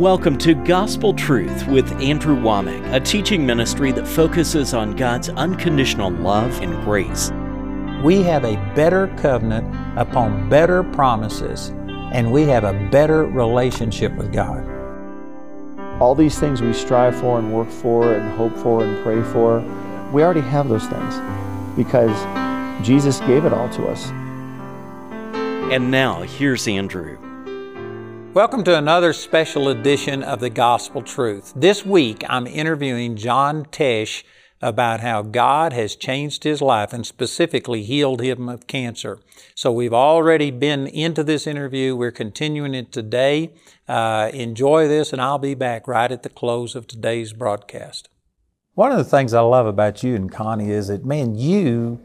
Welcome to Gospel Truth with Andrew Wommack, a teaching ministry that focuses on God's unconditional love and grace. We have a better covenant upon better promises, and we have a better relationship with God. All these things we strive for and work for and hope for and pray for, we already have those things because Jesus gave it all to us. And now, here's Andrew. Welcome to another special edition of the Gospel Truth. This week I'm interviewing John Tesh about how God has changed his life and specifically healed him of cancer. So we've already been into this interview. We're continuing it today. Uh, enjoy this, and I'll be back right at the close of today's broadcast. One of the things I love about you and Connie is that, man, you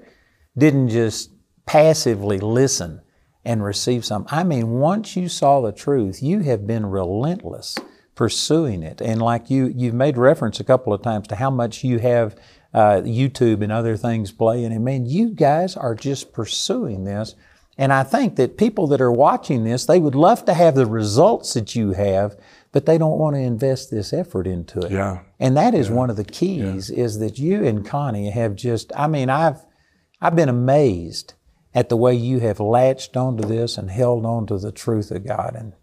didn't just passively listen and receive some. I mean, once you saw the truth, you have been relentless pursuing it. And like you, you've made reference a couple of times to how much you have uh, YouTube and other things playing. And man, you guys are just pursuing this. And I think that people that are watching this, they would love to have the results that you have, but they don't want to invest this effort into it. Yeah. And that is Yeah. one of the keys is that you and Connie have just, I mean, I've, I've been amazed at the way you have latched onto this and held on to the truth of God. And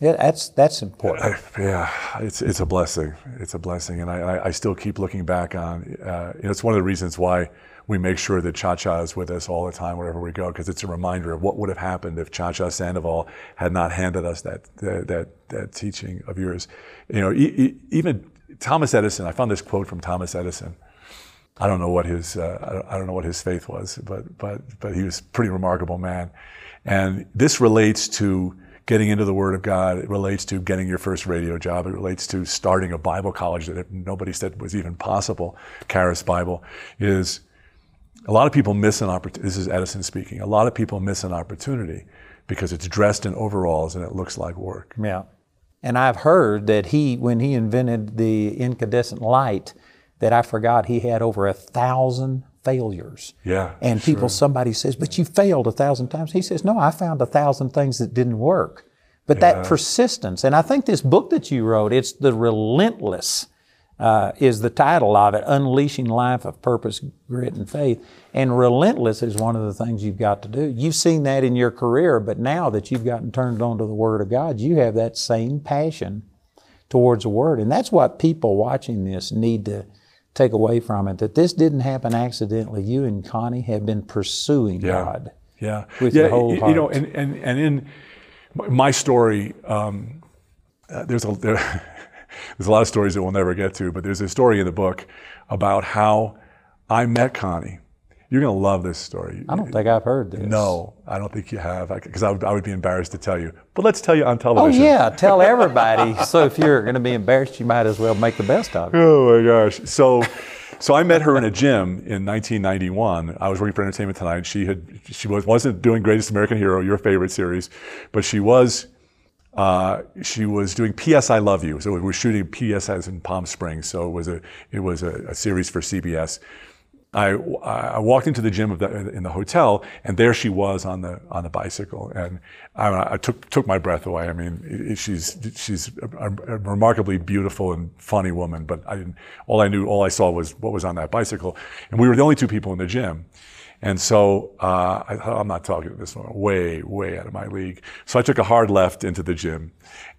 yeah, that's, that's important. Yeah, it's it's a blessing. It's a blessing, and I, I, I still keep looking back on. Uh, you know, it's one of the reasons why we make sure that Cha Cha is with us all the time wherever we go, because it's a reminder of what would have happened if Cha Cha Sandoval had not handed us that that that, that teaching of yours. You know, e- e- even Thomas Edison. I found this quote from Thomas Edison. I don't know what his uh, I, don't, know what his faith was, but but but he was a pretty remarkable man, and this relates to getting into the Word of God. It relates to getting your first radio job. It relates to starting a Bible college that nobody said was even possible. Charis Bible is a lot of people miss an opportunity. This is Edison speaking. A lot of people miss an opportunity because it's dressed in overalls and it looks like work. Yeah. And I've heard that he, when he invented the incandescent light, that I forgot he had over a thousand failures. Yeah, And people, sure. somebody says, but you failed a thousand times. He says, no, I found a thousand things that didn't work. But that persistence, and I think this book that you wrote, it's the relentless, uh, is the title of it, Unleashing Life of Purpose, Grit, and Faith. And relentless is one of the things you've got to do. You've seen that in your career, but now that you've gotten turned on to the Word of God, you have that same passion towards the Word. And that's what people watching this need to take away from it, that this didn't happen accidentally. You and Connie have been pursuing Yeah. God. Yeah, with yeah. your whole y- You know, and and and in my- my story, um, uh, there's a there, there's a lot of stories that we'll never get to, but there's a story in the book about how I met Connie. You're gonna love this story. I don't think I've heard this. No, I don't think you have, because I, would, I would be embarrassed to tell you. But let's tell you on television. Oh, yeah, tell everybody. so if you're going to be embarrassed, you might as well make the best of it. Oh my gosh. So, so I met her in a gym in 1991. I was working for Entertainment Tonight. She had, she was, wasn't doing Greatest American Hero, your favorite series, but she was, uh, she was doing P.S. I Love You. So we were shooting P.S. as in Palm Springs. So it was a, it was a, a series for CBS. I, I walked into the gym of the, in the hotel, and there she was on the on the bicycle, and I, I took took my breath away. I mean, it- she's she's a, a remarkably beautiful and funny woman, but I didn't, all I knew, all I saw was what was on that bicycle, and we were the only two people in the gym. And so uh, I thought, I'm not talking to this one, way, way out of my league. So I took a hard left into the gym,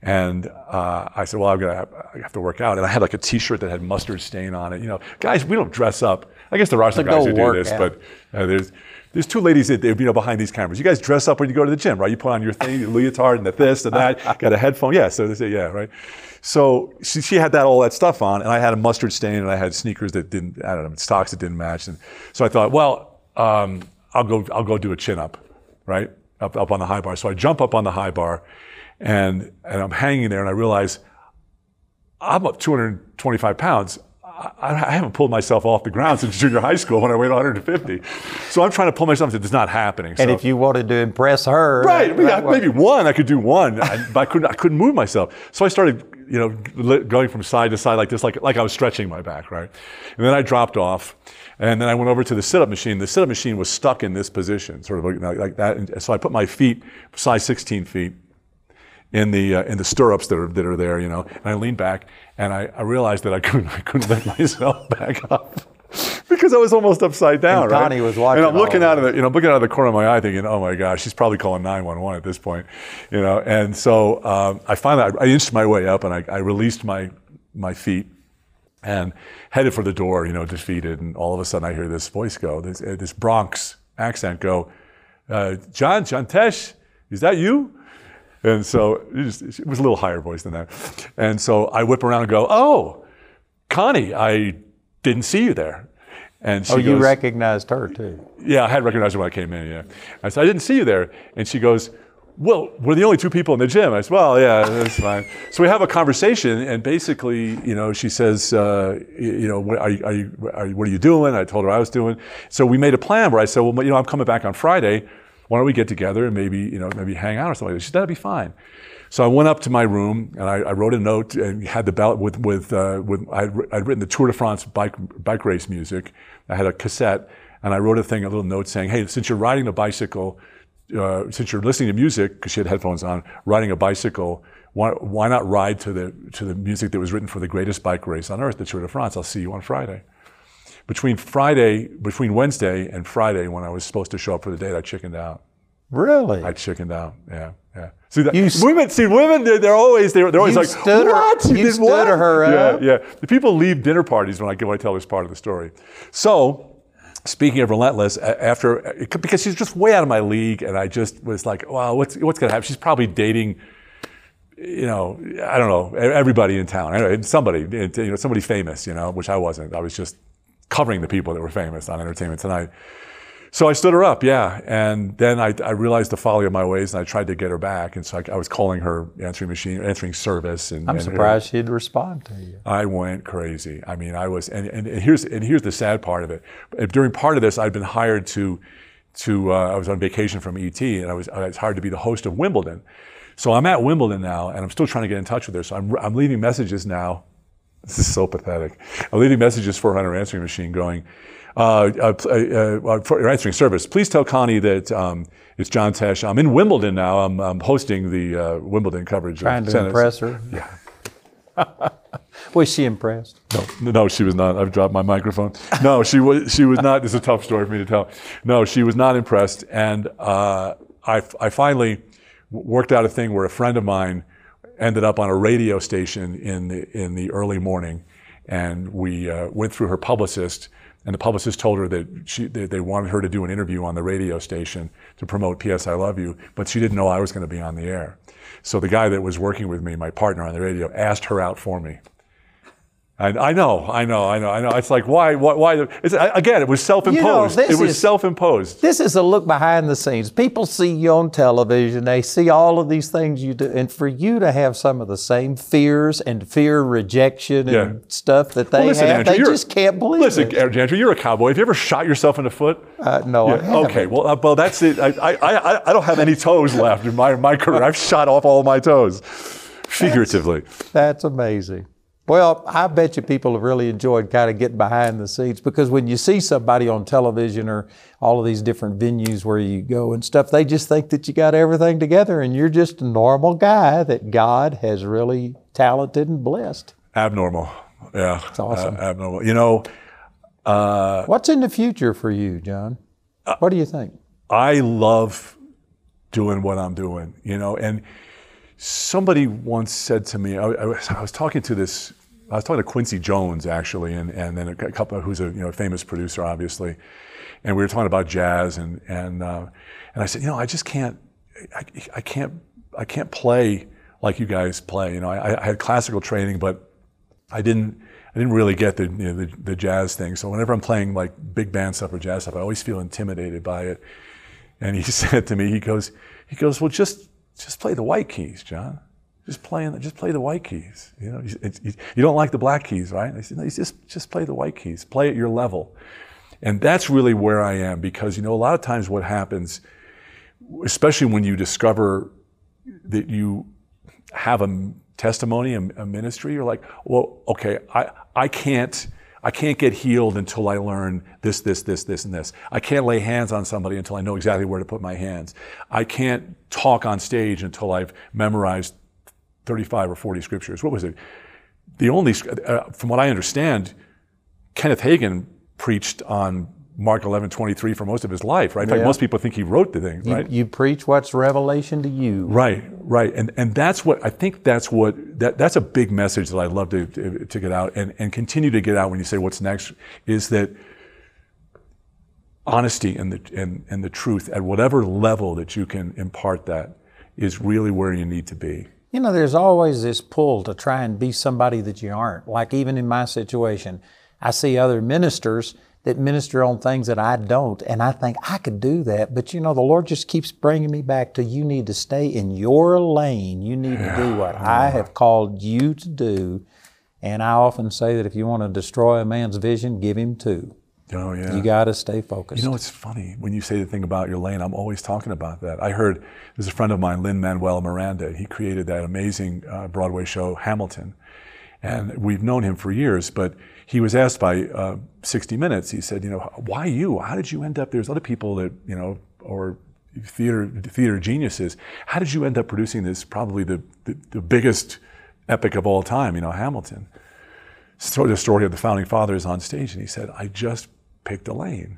and uh, I said, "Well, I'm gonna have, I have to work out." And I had like a T-shirt that had mustard stain on it. You know, guys, we don't dress up. I guess there are some guys who do this, out. but uh, there's there's two ladies that you know behind these cameras. You guys dress up when you go to the gym, right? You put on your thing, your leotard, and the this and that. got a headphone, yeah. So they say, yeah, right. So she, she had that all that stuff on, and I had a mustard stain, and I had sneakers that didn't, I don't know, socks that didn't match, and so I thought, well, um, I'll go, I'll go do a chin up, right, up up on the high bar. So I jump up on the high bar, and and I'm hanging there, and I realize I'm up 225 pounds. I, I haven't pulled myself off the ground since junior high school when I weighed 150. So I'm trying to pull myself. It's not happening. And if you wanted to impress her, Right, that maybe one. I could do one, I, but I couldn't. I couldn't move myself. So I started, you know, going from side to side like this, like like I was stretching my back, right? And then I dropped off, and then I went over to the sit-up machine. The sit-up machine was stuck in this position, sort of like, like that. And so I put my feet, size 16 feet, in the uh, in the stirrups that are that are there, you know. And I leaned back, and I, I realized that I couldn't I couldn't lift myself back up because I was almost upside down. And right? Connie was watching And I'm looking out of the you know looking out of the corner of my eye, thinking, oh my gosh, she's probably calling 911 at this point, you know. And so um, I finally I, I inched my way up, and I, I released my my feet and headed for the door, you know, defeated. And all of a sudden, I hear this voice go, this, uh, this Bronx accent go, uh, John, John Tesh, is that you? And so it, just, it was a little higher voice than that. And so I whip around and go, oh, Connie, I didn't see you there. And she Oh, you goes, recognized her too. yeah, I had recognized her when I came in. Yeah, I said I didn't see you there, and she goes, "Well, we're the only two people in the gym." I said, "Well, yeah, that's fine." So we have a conversation, and basically, you know, she says, uh, you you know, what are you, are you, are you, what are you doing? I told her I was doing. So we made a plan where I said, "Well, you know, I'm coming back on Friday. Why don't we get together and maybe, you know, maybe hang out or something?" Like that. She said, "That'd be fine." So I went up to my room and I, I wrote a note and had the ballot with with uh, with I'd, I'd written the Tour de France bike bike race music. I had a cassette and I wrote a thing, a little note saying, "Hey, since you're riding a bicycle, uh, since you're listening to music because she had headphones on, riding a bicycle." Why, why not ride to the to the music that was written for the greatest bike race on earth, the Tour de France? I'll see you on Friday. Between Friday, between Wednesday and Friday, when I was supposed to show up for the date, I chickened out. Really? I chickened out. Yeah, yeah. See that You women. See women. They're, they're always they're, they're always You like stood her- what you did stood what?" her Yeah, up. yeah. yeah. The people leave dinner parties when I when I tell this part of the story. So. Speaking of relentless, after uh, because she's just way out of my league, and I just was like, "Wow, what's what's going to happen?" She's probably dating, you know, I don't know, everybody in town, somebody, you know, somebody famous, you know, which I wasn't. I was just covering the people that were famous on Entertainment Tonight. So I stood her up, yeah. And then I, I realized the folly of my ways and I tried to get her back. And so I, I was calling her answering machine, answering service. And, I'm and- surprised she'd respond to you. I went crazy. I mean, I was, and, and, and here's and here's the sad part of it. During part of this, I'd been hired to, to uh, I was on vacation from ET, and I was I was hired to be the host of Wimbledon. So I'm at Wimbledon now, and I'm still trying to get in touch with her. So I'm I'm leaving messages now. This is so pathetic. I'm leaving messages for her answering machine, going. Uh, uh, uh, uh, for your answering service, please tell Connie that um, it's John Tesh. I'm in Wimbledon now. I'm, I'm hosting the uh, Wimbledon coverage. Trying of to tennis. impress her. Yeah. Was she impressed? No, no, she was not. I've dropped my microphone. No, she was. She was not. It's a tough story for me to tell. No, she was not impressed. And uh, I, I finally worked out a thing where a friend of mine ended up on a radio station in the in the early morning, and we uh, went through her publicist. And the publicist told her that she, they, they wanted her to do an interview on the radio station to promote P.S. I Love You, but she didn't know I was going to be on the air. So the guy that was working with me, my partner on the radio, asked her out for me. I, I know, I know, I know, I know. It's like why, why, why? It's, again, it was self-imposed. this it was is- self-imposed. This is a look behind the scenes. People see you on television, they see all of these things you do, and for you to have some of the same fears and fear rejection and Yeah. stuff that they Well, listen, have, Andrew, they just can't believe Listen, it. Andrew, you're a cowboy. Have you ever shot yourself in the foot? Uh, no, I Yeah, haven't. Okay, well, uh, well, that's it. I, I, I, I don't have any toes left in my, my career. I've shot off all my toes, figuratively. That's amazing. Well, I bet you people have really enjoyed kind of getting behind the scenes because when you see somebody on television or all of these different venues where you go and stuff, they just think that you got everything together and you're just a normal guy that God has really talented and blessed. Abnormal. Yeah. It's awesome. abnormal. You know, uh, What's in the future for you, John? What do you think? I love doing what I'm doing, you know. And somebody once said to me, I, I, was, I was talking to this, I was talking to Quincy Jones actually, and, and then a couple who's a you know famous producer, obviously, and we were talking about jazz, and and uh, and I said, you know, I just can't, I, I can't, I can't play like you guys play. You know, I, I had classical training, but I didn't. I didn't really get the, you know, the the jazz thing. So whenever I'm playing like big band stuff or jazz stuff, I always feel intimidated by it. And he said to me, he goes, he goes, well, just just play the white keys, John. Just play, just play the white keys. You know, it's, you don't like the black keys, right? I said, no, just just play the white keys. Play at your level. And that's really where I am because you know a lot of times what happens, especially when you discover that you have a testimony, a, a ministry, you're like, well, okay, I, I can't, I can't get healed until I learn this, this, this, this, and this. I can't lay hands on somebody until I know exactly where to put my hands. I can't talk on stage until I've memorized 35 or 40 scriptures. What was it? The only, uh, from what I understand, Kenneth Hagin preached on Mark 11, 23 for most of his life, right? In fact, Yeah. most people think he wrote the thing, You, right? you preach what's revelation to you. Right, right, and and that's what I think. That's what that that's a big message that I'd love to to, to get out and and continue to get out when you say what's next is that honesty and the and and the truth at whatever level that you can impart that is really where you need to be. You know, there's always this pull to try and be somebody that you aren't. Like even in my situation, I see other ministers that minister on things that I don't, and I think I could do that. But you know, the Lord just keeps bringing me back to you need to stay in your lane. You need to do what I have called you to do. And I often say that if you want to destroy a man's vision, give him two. Oh yeah. You got to stay focused. You know, it's funny when you say the thing about your lane. I'm always talking about that. I heard there's a friend of mine, Lin Manuel Miranda. He created that amazing uh, Broadway show Hamilton, and we've known him for years. But he was asked by uh, 60 Minutes. He said, "You know, why you? How did you end up? There's other people that you know, or theater theater geniuses. How did you end up producing this? Probably the the, the biggest epic of all time. You know, Hamilton." So the story of the founding fathers on stage, and he said, "I just picked a lane."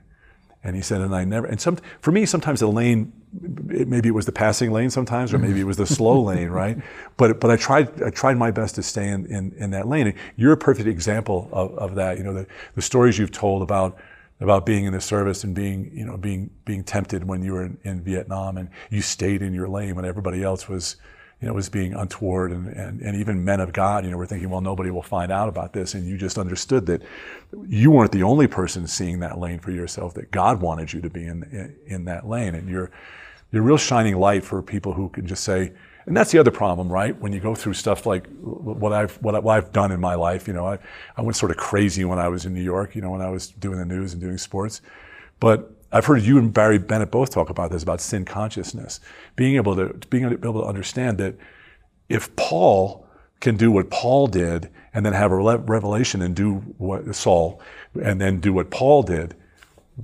And he said, and I never, and some, for me, sometimes the lane, it, maybe it was the passing lane sometimes, or mm-hmm. maybe it was the slow lane, right? But, but I tried, I tried my best to stay in, in, in that lane. And you're a perfect example of, of that. You know, the, the stories you've told about, about being in the service and being, you know, being, being tempted when you were in, in Vietnam and you stayed in your lane when everybody else was, you know, was being untoward and, and, and even men of God, you know, were thinking, well, nobody will find out about this. And you just understood that you weren't the only person seeing that lane for yourself, that God wanted you to be in, in, in that lane. And you're, you're a real shining light for people who can just say, and that's the other problem, right? When you go through stuff like what I've, what, I've done in my life, you know, I, I went sort of crazy when I was in New York, you know, when I was doing the news and doing sports. But I've heard you and Barry Bennett both talk about this about sin consciousness, being able to being able to understand that if Paul can do what Paul did and then have a revelation and do what Saul and then do what Paul did,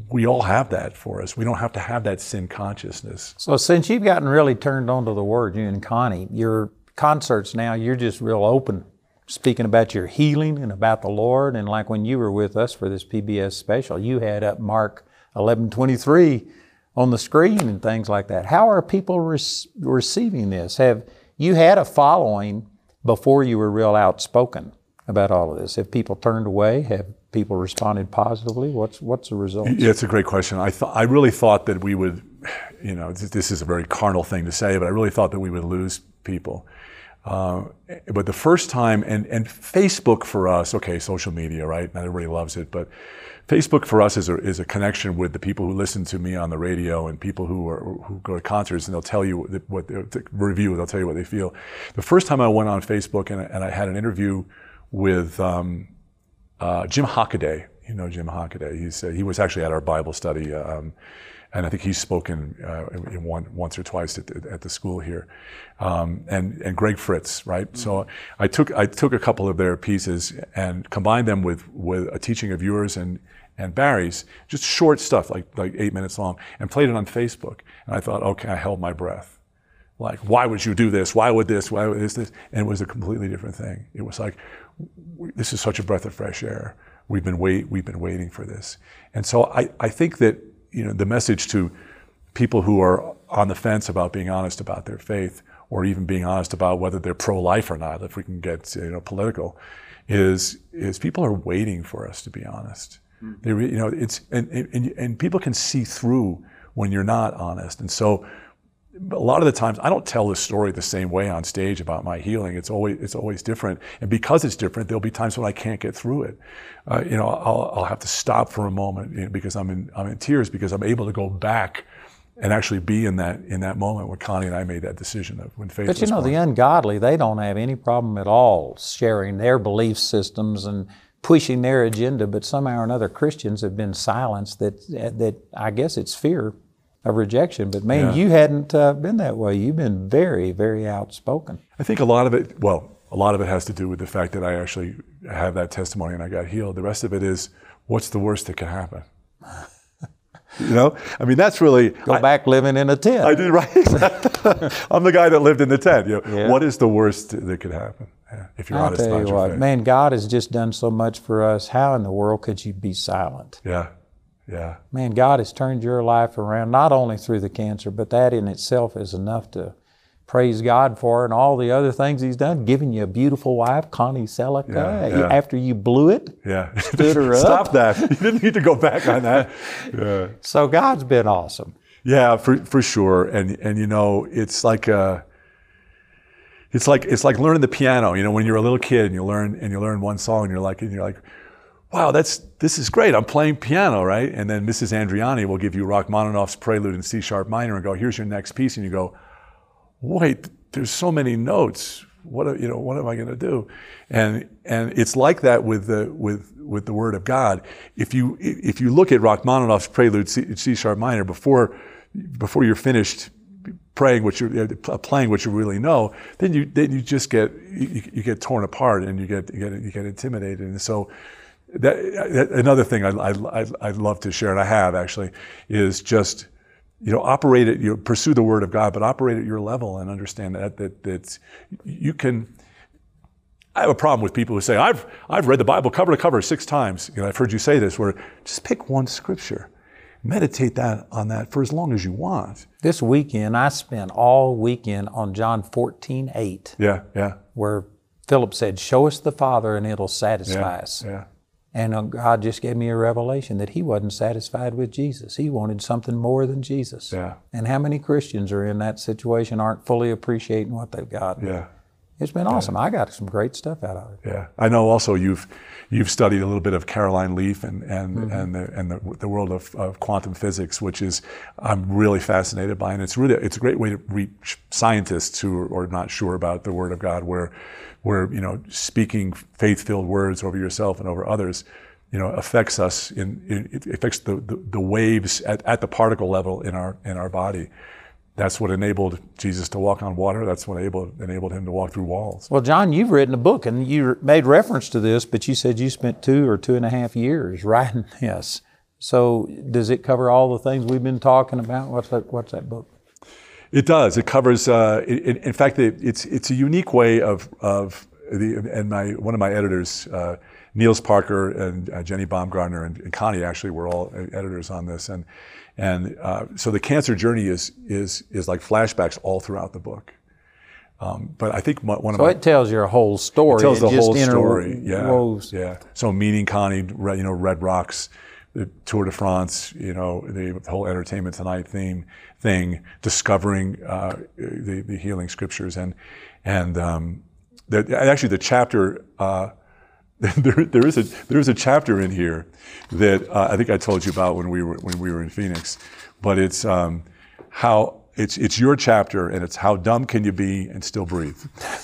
we all have that for us. We don't have to have that sin consciousness. So since you've gotten really turned on to the Word, you and Connie, your concerts now, you're just real open, speaking about your healing and about the Lord. And like when you were with us for this PBS special, you had up Mark 11:23 on the screen and things like that. How are people rec- receiving this? Have you had a following before you were real outspoken about all of this? Have people turned away? Have people responded positively? What's what's the result? Yeah, it's a great question. I thought I really thought that we would, you know, this, this is a very carnal thing to say, but I really thought that we would lose people. Uh, but the first time, and, and Facebook for us, okay, social media, right? Not everybody loves it, but Facebook for us is a, is a connection with the people who listen to me on the radio and people who are who go to concerts and they'll tell you what, they review, they'll tell you what they feel. The first time I went on Facebook and, I- and I had an interview with um, uh, Jim Hockaday. You know Jim Hockaday. He's uh, he was actually at our Bible study, um, and I think he's spoken uh, in one, once or twice at the, at the school here. Um, and and Greg Fritz, right? So I took I took a couple of their pieces and combined them with with a teaching of yours and and Barry's, just short stuff like like eight minutes long, and played it on Facebook. And I thought, okay, I held my breath. Like why would you do this? Why would this? Why would this this? And it was a completely different thing. It was like this is such a breath of fresh air. We've been wait we've been waiting for this. And so i i think that you know the message to people who are on the fence about being honest about their faith or even being honest about whether they're pro-life or not if we can get you know political is is people are waiting for us to be honest. Mm-hmm. They re, you know it's and, and and people can see through when you're not honest. And so a lot of the times I don't tell the story the same way on stage about my healing. It's always it's always different, and because it's different, there'll be times when I can't get through it. Uh, you know, I'll, I'll have to stop for a moment you know, because I'm in I'm in tears because I'm able to go back and actually be in that in that moment when Connie and I made that decision of when faith. But you know, born. the ungodly, they don't have any problem at all sharing their belief systems and pushing their agenda, but somehow or another Christians have been silenced that, that I guess it's fear of rejection. But man, Yeah. you hadn't uh, been that way. You've been very, very outspoken. I think a lot of it, well, a lot of it has to do with the fact that I actually have that testimony and I got healed. The rest of it is what's the worst that could happen? you know, I mean, that's really Go I, back living in a tent. I did right. I'm the guy that lived in the tent. You know, Yeah. What is the worst that could happen? Yeah, if you're I'll honest tell you what, man, God has just done so much for us. How in the world could you be silent? Yeah, yeah, Man, God has turned your life around, not only through the cancer, but that in itself is enough to praise God for and all the other things He's done. Giving you a beautiful wife, Connie Sellecca, Yeah, yeah. after you blew it. yeah. Stood her up. Stop that. You didn't need to go back on that. Yeah. So God's been awesome. Yeah, for for sure. And and you know, it's like uh it's like it's like learning the piano. You know, when you're a little kid and you learn and you learn one song and you're like and you're like, wow, that's this is great. I'm playing piano, right? And then Mrs. Andriani will give you Rachmaninoff's Prelude in C sharp minor and go, here's your next piece, and you go, wait, there's so many notes. What you know? What am I going to do? And and it's like that with the with with the Word of God. If you if you look at Rachmaninoff's Prelude C, C sharp minor before before you're finished praying what you uh, playing what you really know, then you then you just get you, you get torn apart and you get you get you get intimidated. And so that, that another thing I I I I'd love to share and I have actually is just you know, operate at, you know, pursue the word of God, but operate at your level and understand that, that, that you can, I have a problem with people who say, I've, I've read the Bible cover to cover six times. You know, I've heard you say this, where just pick one scripture, meditate that on that for as long as you want. This weekend, I spent all weekend on John 14, 8, Yeah, yeah, where Philip said, Show us the Father and it'll satisfy yeah, us. yeah. And uh, God just gave me a revelation that He wasn't satisfied with Jesus. He wanted something more than Jesus. Yeah. And how many Christians are in that situation, aren't fully appreciating what they've got? Yeah, It's been awesome. I got some great stuff out of it. yeah. I know also you've, you've studied a little bit of Caroline Leaf and, and, mm-hmm. and, the, and the, the world of, of quantum physics, which is I'm really fascinated by. And it's really, it's a great way to reach scientists who are, are not sure about the Word of God, where, where, you know, speaking faith-filled words over yourself and over others, you know, affects us in, in it affects the, the, the waves at, at the particle level in our, in our body. That's what enabled Jesus to walk on water. That's what enabled, enabled him to walk through walls. Well, John, you've written a book and you made reference to this, but you said you spent two or two and a half years writing this. So does it cover all the things we've been talking about? What's that, what's that book? It does. It covers. Uh, it, in fact, it, it's it's a unique way of of the and my one of my editors, uh, Niels Parker and uh, Jenny Baumgartner and, and Connie actually were all editors on this, and and uh, so the cancer journey is is is like flashbacks all throughout the book. Um, but I think mo- one of So my it tells your whole story. it tells the just whole story. Yeah, yeah. So meeting Connie, Red- you know, Red Rocks, the Tour de France, you know, the whole Entertainment Tonight theme thing, discovering uh, the, the healing scriptures, and and um, the, actually the chapter. Uh, there, there is a there is a chapter in here that uh, I think I told you about when we were when we were in Phoenix, but it's um, how it's it's your chapter and it's how dumb can you be and still breathe,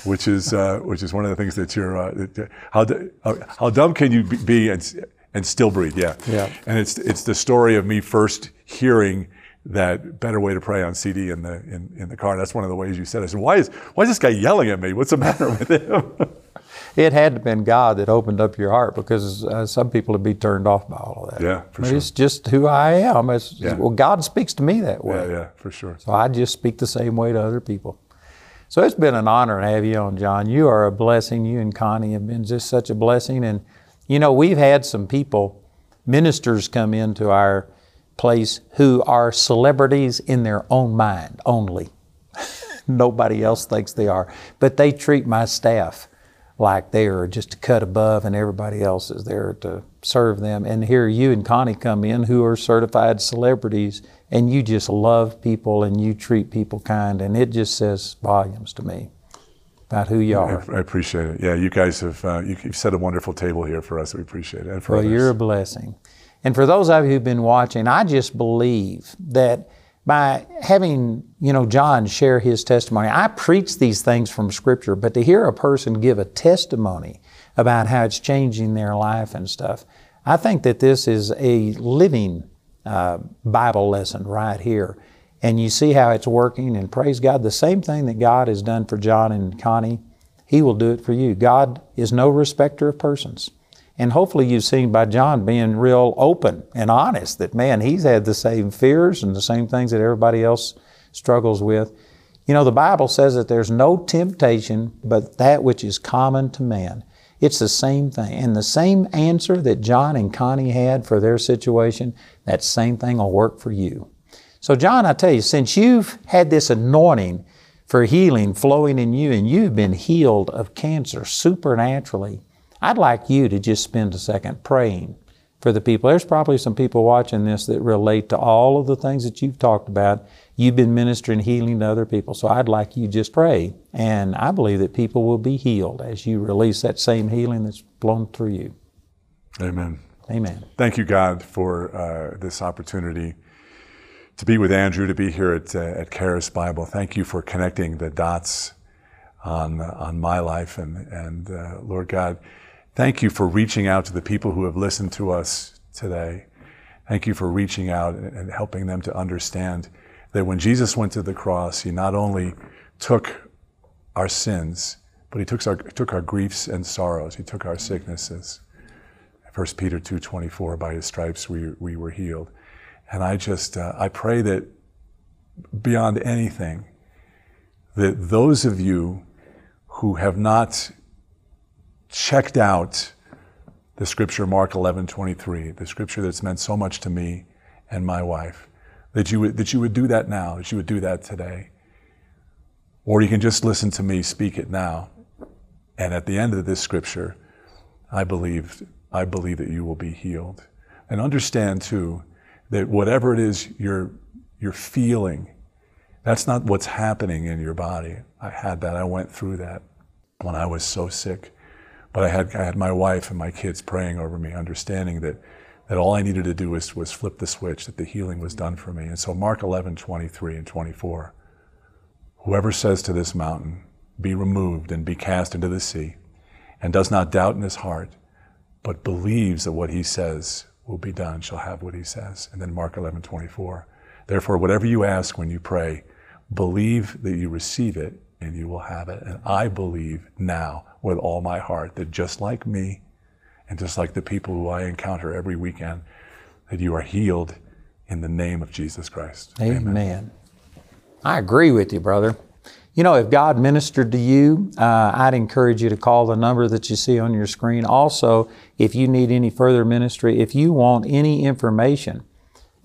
which is uh, which is one of the things that you're uh, that, how uh, how dumb can you be- be and and still breathe, yeah, Yeah. and it's it's the story of me first hearing that better way to pray on CD in the in, in the car. That's one of the ways you said. it. I said, why is why is this guy yelling at me? What's the matter with him? It had to have been God that opened up your heart because uh, some people would be turned off by all of that. Yeah, for but sure. it's just who I am. It's, Yeah. Well, God speaks to me that way. yeah, yeah, for sure. So I just speak the same way to other people. So it's been an honor to have you on, John. You are a blessing. You and Connie have been just such a blessing. And, you know, we've had some people, ministers come into our place who are celebrities in their own mind only. Nobody else thinks they are. But they treat my staff like they are just a cut above and everybody else is there to serve them. And here you and Connie come in who are certified celebrities and you just love people and you treat people kind and it just says volumes to me about who you are. I appreciate it. Yeah, you guys have uh, you, you've set a wonderful table here for us. We appreciate it. And for Well, others. you're a blessing. And for those of you who've been watching, I just believe that by having, you know, John share his testimony, I preach these things from Scripture, but to hear a person give a testimony about how it's changing their life and stuff, I think that this is a living uh, Bible lesson right here. And you see how it's working, and praise God, the same thing that God has done for John and Connie, He will do it for you. God is no respecter of persons. And hopefully you've seen by John being real open and honest that, man, he's had the same fears and the same things that everybody else struggles with. You know, the Bible says that there's no temptation but that which is common to man. It's the same thing. And the same answer that John and Connie had for their situation, that same thing will work for you. So, John, I tell you, since you've had this anointing for healing flowing in you and you've been healed of cancer supernaturally, I'd like you to just spend a second praying for the people. There's probably some people watching this that relate to all of the things that you've talked about. You've been ministering healing to other people. So I'd like you just pray. And I believe that people will be healed as you release that same healing that's blown through you. Amen. Amen. Thank you, God, for uh, this opportunity to be with Andrew, to be here at, uh, at Charis Bible. Thank you for connecting the dots on, on my life. And, and uh, Lord God, Thank you for reaching out to the people who have listened to us today. Thank you for reaching out and helping them to understand that when Jesus went to the cross, he not only took our sins, but he took our, took our griefs and sorrows. He took our sicknesses. 1 Peter 2.24, by his stripes we, we were healed. And I just, uh, I pray that beyond anything, that those of you who have not checked out the scripture, Mark 11, 23, the scripture that's meant so much to me and my wife, that you would, that you would do that now, that you would do that today. Or you can just listen to me speak it now. And at the end of this scripture, I believe, I believe that you will be healed. And understand too, that whatever it is you're, you're feeling, that's not what's happening in your body. I had that. I went through that when I was so sick. But I had, I had my wife and my kids praying over me, understanding that, that all I needed to do was, was flip the switch, that the healing was done for me. And so Mark 11, 23 and 24, whoever says to this mountain, be removed and be cast into the sea, and does not doubt in his heart, but believes that what he says will be done, shall have what he says. And then Mark 11, 24. Therefore, whatever you ask when you pray, believe that you receive it and you will have it. And I believe now with all my heart that just like me and just like the people who I encounter every weekend, that you are healed in the name of Jesus Christ. Amen. Amen. I agree with you, brother. You know, if God ministered to you, uh, I'd encourage you to call the number that you see on your screen. Also, if you need any further ministry, if you want any information,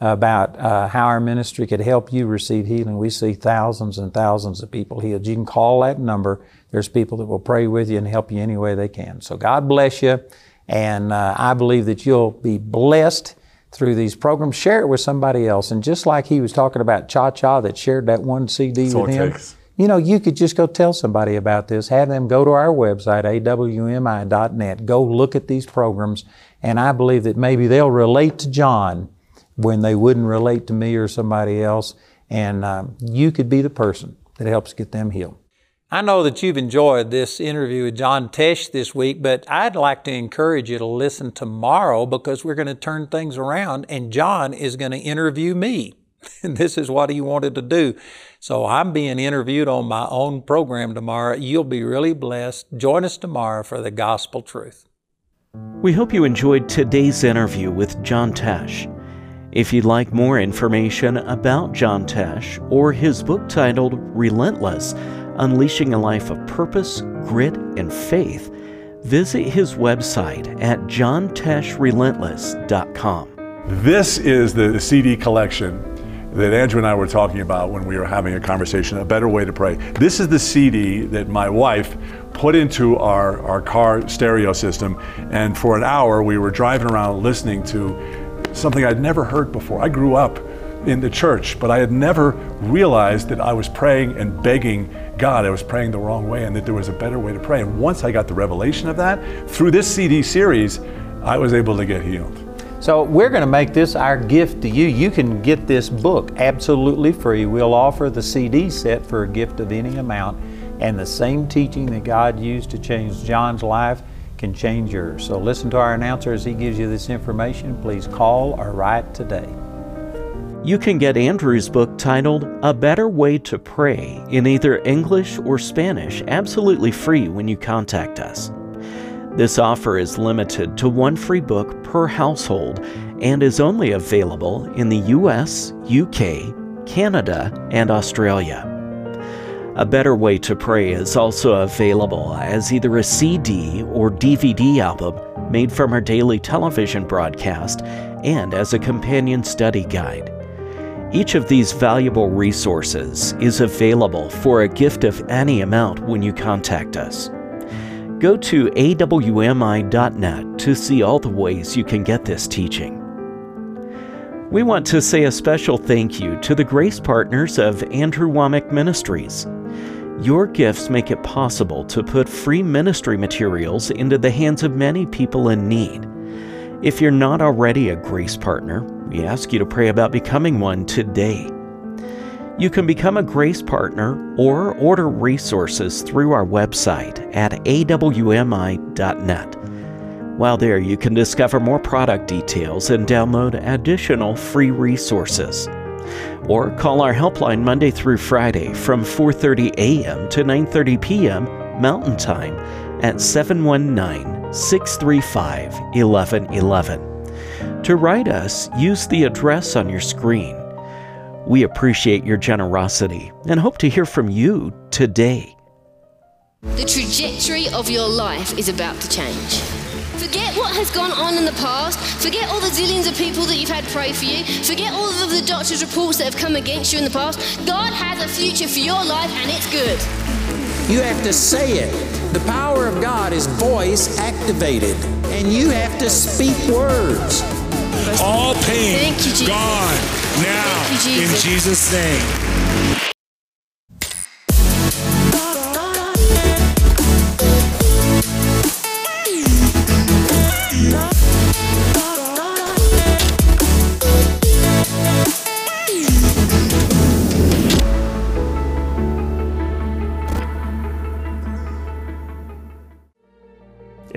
about uh, how our ministry could help you receive healing. We see thousands and thousands of people healed. You can call that number. There's people that will pray with you and help you any way they can. So God bless you. And uh, I believe that you'll be blessed through these programs. Share it with somebody else. And just like he was talking about Cha Cha that shared that one CD That's with him, takes. you know, you could just go tell somebody about this. Have them go to our website, awmi.net. Go look at these programs. And I believe that maybe they'll relate to John when they wouldn't relate to me or somebody else. And um, you could be the person that helps get them healed. I know that you've enjoyed this interview with John Tesh this week, but I'd like to encourage you to listen tomorrow because we're going to turn things around and John is going to interview me. And this is what he wanted to do. So I'm being interviewed on my own program tomorrow. You'll be really blessed. Join us tomorrow for the gospel truth. We hope you enjoyed today's interview with John Tesh. If you'd like more information about John Tesh or his book titled Relentless Unleashing a Life of Purpose, Grit, and Faith, visit his website at johnteshrelentless.com. This is the CD collection that Andrew and I were talking about when we were having a conversation, a better way to pray. This is the CD that my wife put into our, our car stereo system, and for an hour we were driving around listening to something I'd never heard before. I grew up in the church, but I had never realized that I was praying and begging God. I was praying the wrong way and that there was a better way to pray. And once I got the revelation of that, through this CD series, I was able to get healed. So we're going to make this our gift to you. You can get this book absolutely free. We'll offer the CD set for a gift of any amount. And the same teaching that God used to change John's life can change yours. So listen to our announcer as he gives you this information. Please call or write today. You can get Andrew's book titled A Better Way to Pray in either English or Spanish absolutely free when you contact us. This offer is limited to one free book per household and is only available in the US, UK, Canada, and Australia. A Better Way to Pray is also available as either a CD or DVD album made from our daily television broadcast and as a companion study guide. Each of these valuable resources is available for a gift of any amount when you contact us. Go to awmi.net to see all the ways you can get this teaching. We want to say a special thank you to the grace partners of Andrew Wommack Ministries. Your gifts make it possible to put free ministry materials into the hands of many people in need. If you're not already a grace partner, we ask you to pray about becoming one today. You can become a grace partner or order resources through our website at awmi.net. While there, you can discover more product details and download additional free resources. Or call our helpline Monday through Friday from 4:30 a.m. to 9:30 p.m. Mountain Time at 719-635-1111. To write us, use the address on your screen. We appreciate your generosity and hope to hear from you today. The trajectory of your life is about to change. Forget what has gone on in the past. Forget all the zillions of people that you've had pray for you. Forget all of the doctor's reports that have come against you in the past. God has a future for your life and it's good. You have to say it. The power of God is voice activated, and you have to speak words. All pain Thank you, Jesus. gone now Thank you, in Jesus. Jesus' name.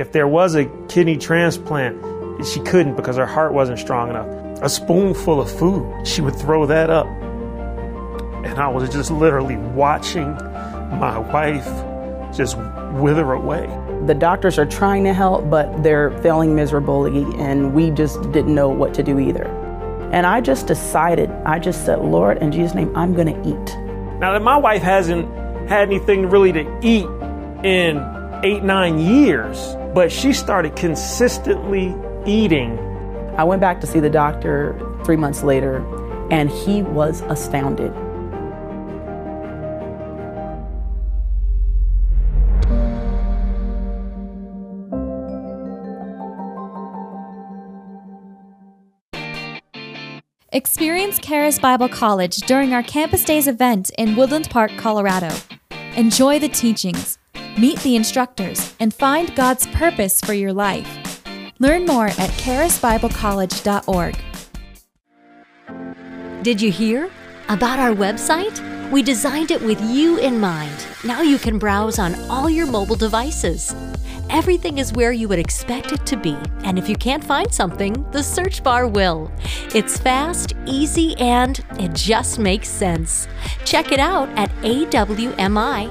If there was a kidney transplant, she couldn't because her heart wasn't strong enough. A spoonful of food, she would throw that up. And I was just literally watching my wife just wither away. The doctors are trying to help, but they're failing miserably, and we just didn't know what to do either. And I just decided, I just said, Lord, in Jesus' name, I'm going to eat. Now that my wife hasn't had anything really to eat in eight, nine years, but she started consistently eating. I went back to see the doctor three months later, and he was astounded. Experience Charis Bible College during our Campus Days event in Woodland Park, Colorado. Enjoy the teachings, meet the instructors, and find God's purpose for your life. Learn more at charisbiblecollege.org. Did you hear? About our website? We designed it with you in mind. Now you can browse on all your mobile devices. Everything is where you would expect it to be, and if you can't find something, the search bar will. It's fast, easy, and it just makes sense. Check it out at awmi.net.